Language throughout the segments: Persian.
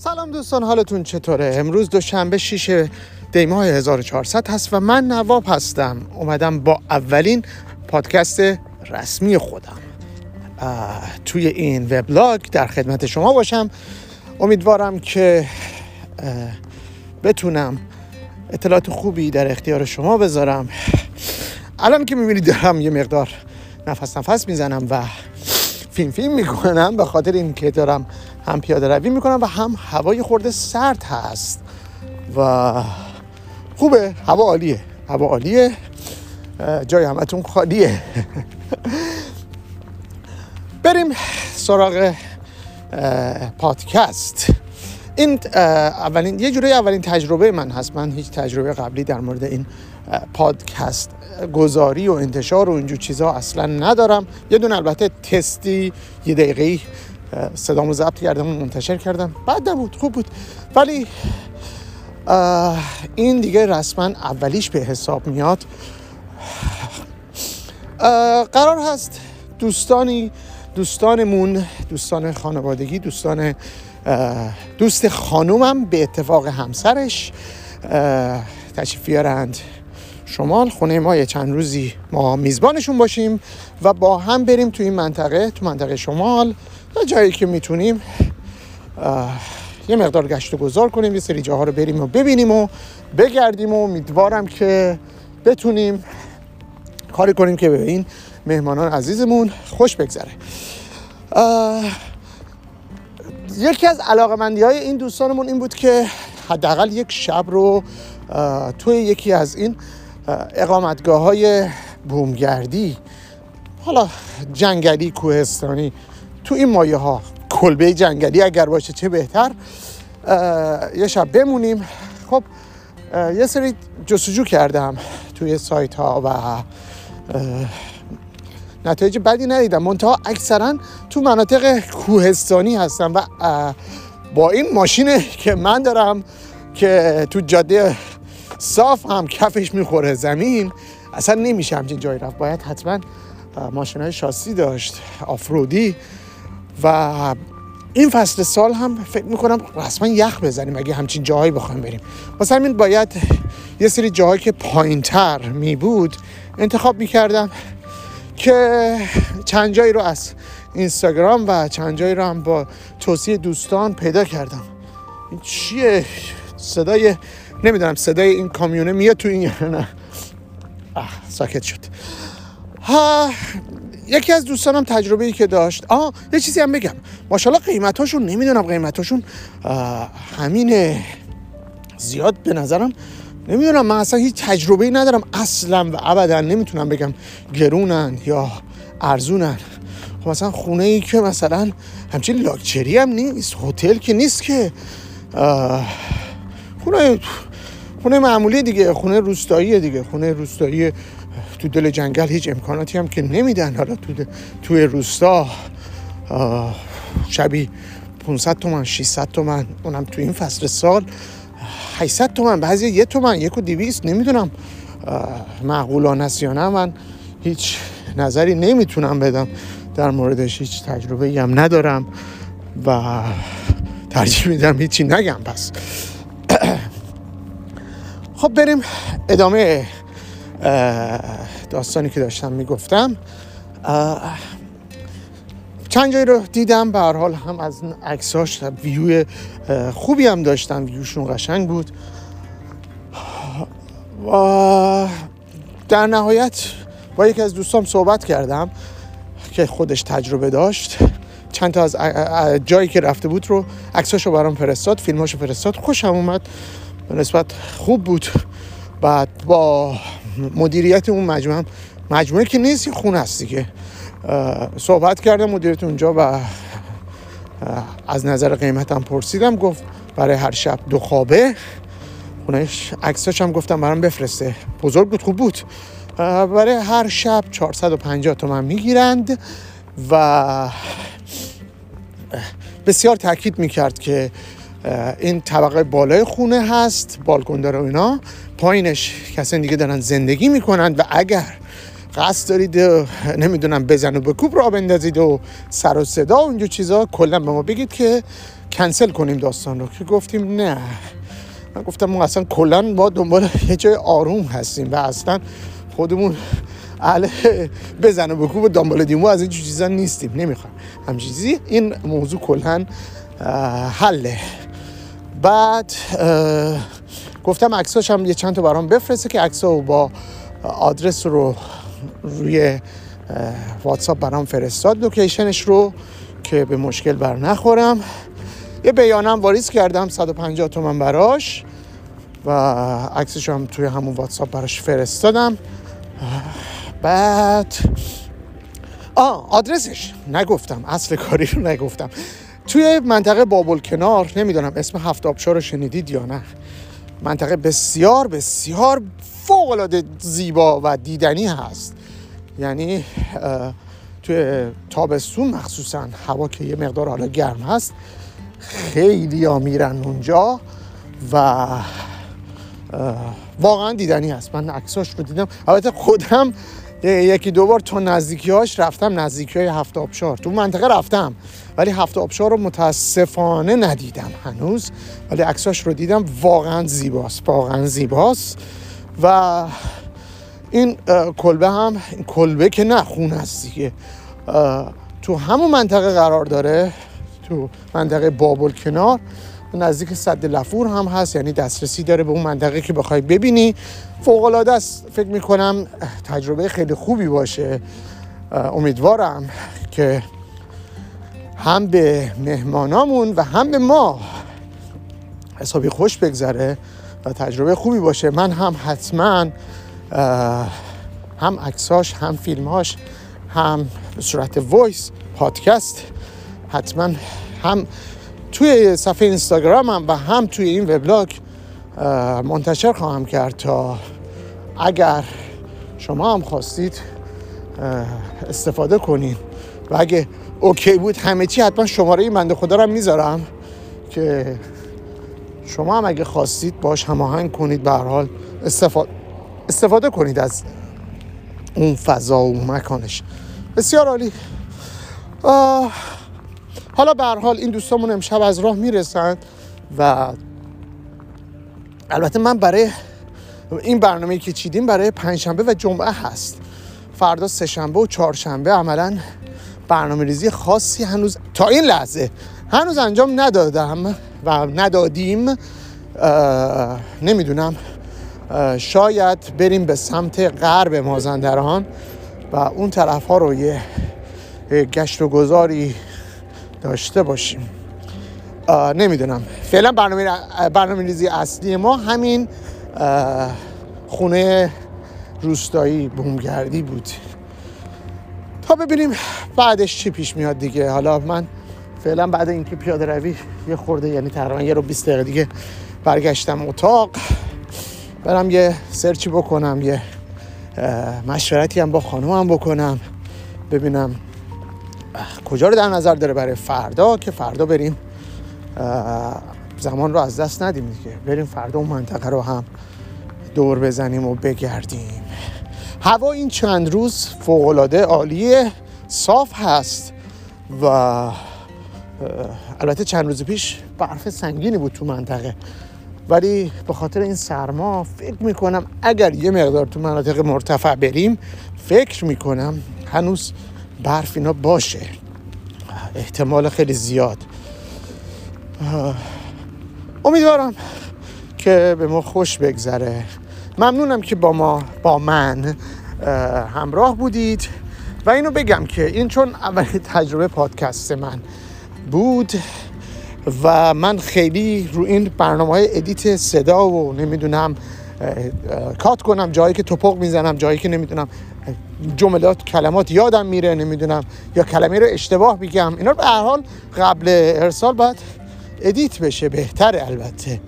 سلام دوستان حالتون چطوره؟ امروز دوشنبه 6 دیماه 1400 هست و من نواب هستم. اومدم با اولین پادکست رسمی خودم. توی این وبلاگ در خدمت شما باشم. امیدوارم که بتونم اطلاعات خوبی در اختیار شما بذارم. الان که می‌بینید دارم یه مقدار نفس نفس می‌زنم و فیلم فیلم می‌کنم به خاطر اینکه دارم هم پیاده روی می‌کنم و هم هوای خورده سرد هست. و خوبه هوا عالیه هوا عالیه. جای همتون خالیه. بریم سراغ پادکست. این اولین یه جوری اولین تجربه من هست. من هیچ تجربه قبلی در مورد این پادکست گذاری و انتشار و اینجور چیزها اصلا ندارم. یه دونه البته تستی یه دقیقه صدامو ضبط کردم منتشر کردم. بعد بود خوب بود. ولی این دیگه رسما اولیش به حساب میاد. قرار هست دوستانی دوستانمون دوستان خانوادگی دوستان دوست خانومم به اتفاق همسرش تشریف بیارند. شمال خونه ما یه چند روزی ما میزبانشون باشیم و با هم بریم تو این منطقه تو منطقه شمال. جایی که می‌تونیم یه مقدار گشت و گذار کنیم یه سری جاها رو بریم و ببینیم و بگردیم و امیدوارم که بتونیم کاری کنیم که به این مهمانان عزیزمون خوش بگذره. یکی از علاقه های این دوستانمون این بود که حداقل یک شب رو توی یکی از این اقامتگاه های بومگردی حالا جنگلی کوهستانی تو این مایه ها کلبه جنگلی اگر باشه چه بهتر. یه شب بمونیم. خب یه سری جستجو کردم توی سایت ها و نتایج بدی ندیدم. منتها اکثرا تو مناطق کوهستانی هستم و با این ماشینه که من دارم که تو جاده صاف هم کفش می‌خوره زمین اصلا نمیشه همچین جایی رفت. باید حتما ماشین های شاسی داشت آفرودی. و این فصل سال هم فکر می‌کنم رسما یخ بزنیم اگه همچین جاهایی بخوایم بریم. واسه همین باید یه سری جاهایی که پایین تر می بود انتخاب می‌کردم که چند جایی رو از اینستاگرام و چند جایی رو هم با توصیه دوستان پیدا کردم. این چیه؟ صدای نمی‌دونم صدای این کامیونه میاد تو این یا نه ساکت شد. ها یکی از دوستانم تجربه ای که داشت. آه یه چیزی هم بگم. ماشاءالله قیمتاشون نمی‌دونم قیمتاشون همینه. زیاد به نظرم نمی‌دونم من اصلا هیچ تجربه ای ندارم. اصلا و ابدا نمی‌تونم بگم گرونن یا ارزونن. خب مثلا خونه ای که مثلا همچین لاکچری هم نیست هتل که نیست که. خونه خونه معمولی دیگه خونه روستایی دیگه خونه روستایی تو دل جنگل هیچ امکاناتی هم که نمیدن. حالا تو توی روستا شبی 500 تومن 600 تومن اونم تو این فصل سال 800 تومن بعضی یه تومن یک و دیویست نمی‌دونم. معقولانه است یا نه من هیچ نظری نمی‌تونم بدم. در موردش هیچ تجربه ای هم ندارم و ترجیح میدم هیچی نگم پس خب بریم ادامه داستانی که داشتم می‌گفتم. چند جایی رو دیدم به هر حال هم از عکساش ویو خوبی هم داشتن ویوشون قشنگ بود. و در نهایت با یکی از دوستام صحبت کردم که خودش تجربه داشت. چند تا از جایی که رفته بود رو عکساشو برام فرستاد فیلماشو فرستاد. خوشم اومد. نسبت خوب بود. بعد با مدیریت اون مجموعه مجموعه که نیست خونه است دیگه. صحبت کردم مدیریت اونجا و از نظر قیمتم پرسیدم گفت برای هر شب دو خوابه. خونهش عکساش هم گفتم برام بفرسته. بزرگ بود خوب بود. برای هر شب 450 تومن می‌گیرند و بسیار تاکید می‌کرد که این طبقه بالای خونه هست بالکن داره اینا. پایینش کسانی دیگه دارن زندگی می‌کنند و اگر قصد دارید نمی‌دونم بزن و بکوب را بندازید و سر و صدا و اینجور چیزا کلا به ما بگید که کنسل کنیم داستان رو. که گفتیم نه. من گفتم ما اصلا کلا ما دنبال یه جای آروم هستیم و اصلا خودمون اهل بزن و بکوب و دنبال دیمو از این چیزا نیستیم. نمی‌خوام. هم چیزی. این موضوع کلا حله. بعد گفتم عکساش هم یه چند تا برام بفرسته که عکسا با آدرس رو روی واتساپ برام فرستاد لوکیشنش رو که به مشکل بر نخورم. یه بیعانه‌م واریز کردم 150 تومن براش و عکسش هم توی همون واتساپ براش فرستادم. بعد آه آدرسش. نگفتم اصل کاری رو نگفتم. توی منطقه بابل کنار نمی‌دونم اسم هفت آبشار رو شنیدید یا نه. منطقه بسیار بسیار فوق العاده زیبا و دیدنی هست. یعنی توی تابستون مخصوصا هوا که یه مقدار حالا گرم هست خیلی ها میرن اونجا و واقعا دیدنی هست. من عکساش رو دیدم. البته خودم یکی دو بار تا نزدیکی هاش رفتم نزدیکی های هفت آبشار. تو منطقه رفتم ولی هفت آبشار رو متاسفانه ندیدم هنوز ولی عکساش رو دیدم. واقعا زیباست واقعا زیباست. و این کلبه هم این کلبه که نه خون است دیگه. تو همون منطقه قرار داره تو منطقه بابل کنار. نزدیک صد لفور هم هست یعنی دسترسی داره به اون منطقه که بخوای ببینی. فوق العاده است. فکر می‌کنم تجربه خیلی خوبی باشه. امیدوارم که هم به مهمانامون و هم به ما حسابی خوش بگذره و تجربه خوبی باشه. من هم حتما هم عکساش هم فیلمهاش هم به صورت وایس پادکست حتما هم توی صفحه اینستاگرام هم و هم توی این وبلاگ منتشر خواهم کرد تا اگر شما هم خواستید استفاده کنین. و اگه اوکی بود همه چی حتما شماره این بنده خدا رو می‌ذارم که شما هم اگه خواستید باش هماهنگ کنید به حال استفاده استفاده کنید از اون فضا و مکانش. بسیار عالی. حالا به حال این دوستامون امشب از راه می‌رسند و البته من برای این برنامه که چیدیم برای پنجشنبه و جمعه هست. فردا سهشنبه و چهارشنبه عملا برنامه ریزی خاصی هنوز تا این لحظه هنوز انجام ندادم و ندادیم. نمی‌دونم. شاید بریم به سمت غرب مازندران و اون طرف ها رو یه گشت و گذاری داشته باشیم. نمی‌دونم. فعلا برنامه, برنامه ریزی اصلی ما همین خونه روستایی بومگردی بود. تا ببینیم بعدش چی پیش میاد دیگه. حالا من فعلا بعد اینکه پیاده روی یه خورده یعنی تقریبا یه رو 20 دقیقه دیگه برگشتم اتاق. برم یه سرچی بکنم یه مشورتی هم با خانومم بکنم. ببینم کجا رو در نظر داره برای فردا که فردا بریم زمان رو از دست ندیم دیگه. بریم فردا اون منطقه رو هم دور بزنیم و بگردیم. هوا این چند روز فوقالعاده عالیه صاف هست و البته چند روز پیش برف سنگینی بود تو منطقه. ولی به خاطر این سرما فکر می‌کنم اگر یه مقدار تو مناطق مرتفع بریم فکر می‌کنم هنوز برف اینا باشه. احتمال خیلی زیاد. امیدوارم که به ما خوش بگذره. ممنونم که با ما با من همراه بودید. و اینو بگم که این چون اولین تجربه پادکست من بود و من خیلی رو این برنامه های ادیت صدا و نمی‌دونم کات کنم جایی که تپق می‌زنم جایی که نمی‌دونم جملات کلمات یادم میره نمی‌دونم. یا کلمه رو اشتباه میگم. اینا به هر حال قبل ارسال باید edit بشه بهتره البته.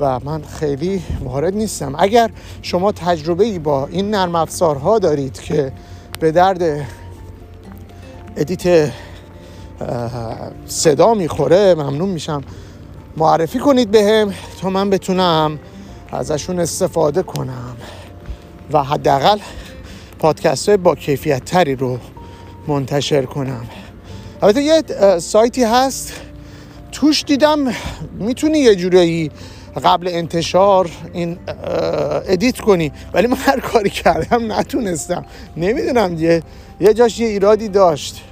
و من خیلی وارد نیستم. اگر شما تجربه ای با این نرم افزارها دارید که به درد edit صدا می‌خوره ممنون میشم. معرفی کنید بهم به تا من بتونم ازشون استفاده کنم. و حداقل پادکست های با کیفیت تری رو منتشر کنم. البته یه سایتی هست. توش دیدم می‌تونی یه جورایی قبل انتشار این ادیت کنی ولی من هر کاری کردم نتونستم. نمی‌دونم یه یه جاش یه ایرادی داشت.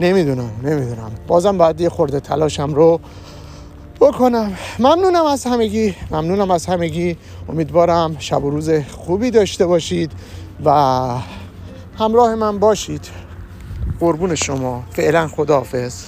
نمی‌دونم نمی‌دونم. بازم باید یه خورده تلاشم رو بکنم. ممنونم از همگی ممنونم از همگی. امیدوارم شب و روز خوبی داشته باشید. و همراه من باشید. قربون شما. فعلا خداحافظ.